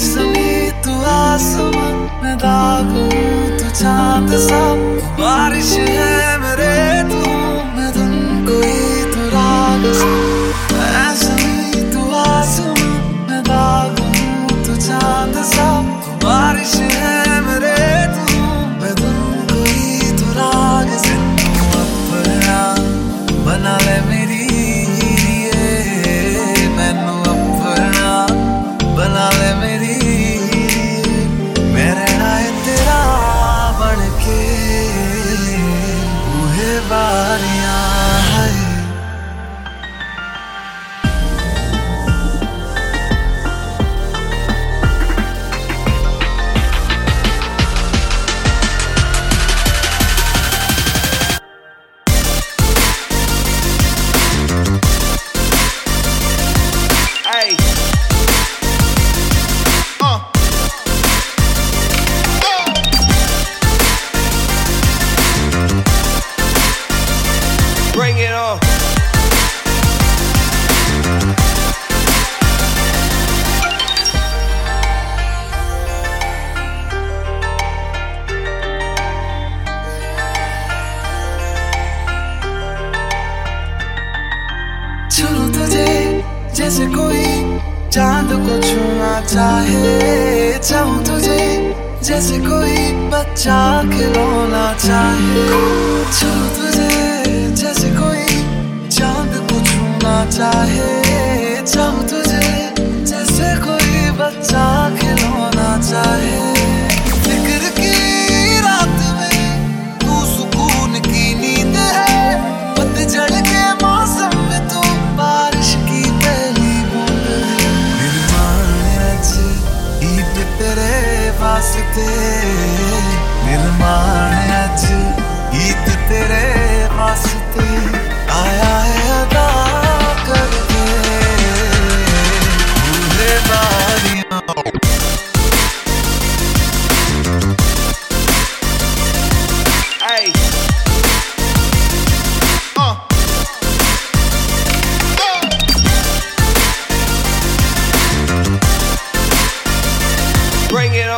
समी तू आसमान में दागू तू चाँद सा जैसे कोई चाँद को छूना चाहे, चाहू तुझे जैसे कोई बच्चा खिलौना चाहे। छू तुझे जैसे कोई चाँद को छूना चाहे। ਤੇ ਨਿਰਮਾਣ ਅੱਜ ਗੀਤ ਤੇਰੇ ਵਾਸਤੇ ਆਇਆ ਹੈ ਅਦਾ ਕਰਦੇ ਭੁੱਲੇ ਬਾਰੀਆਂ bring it on.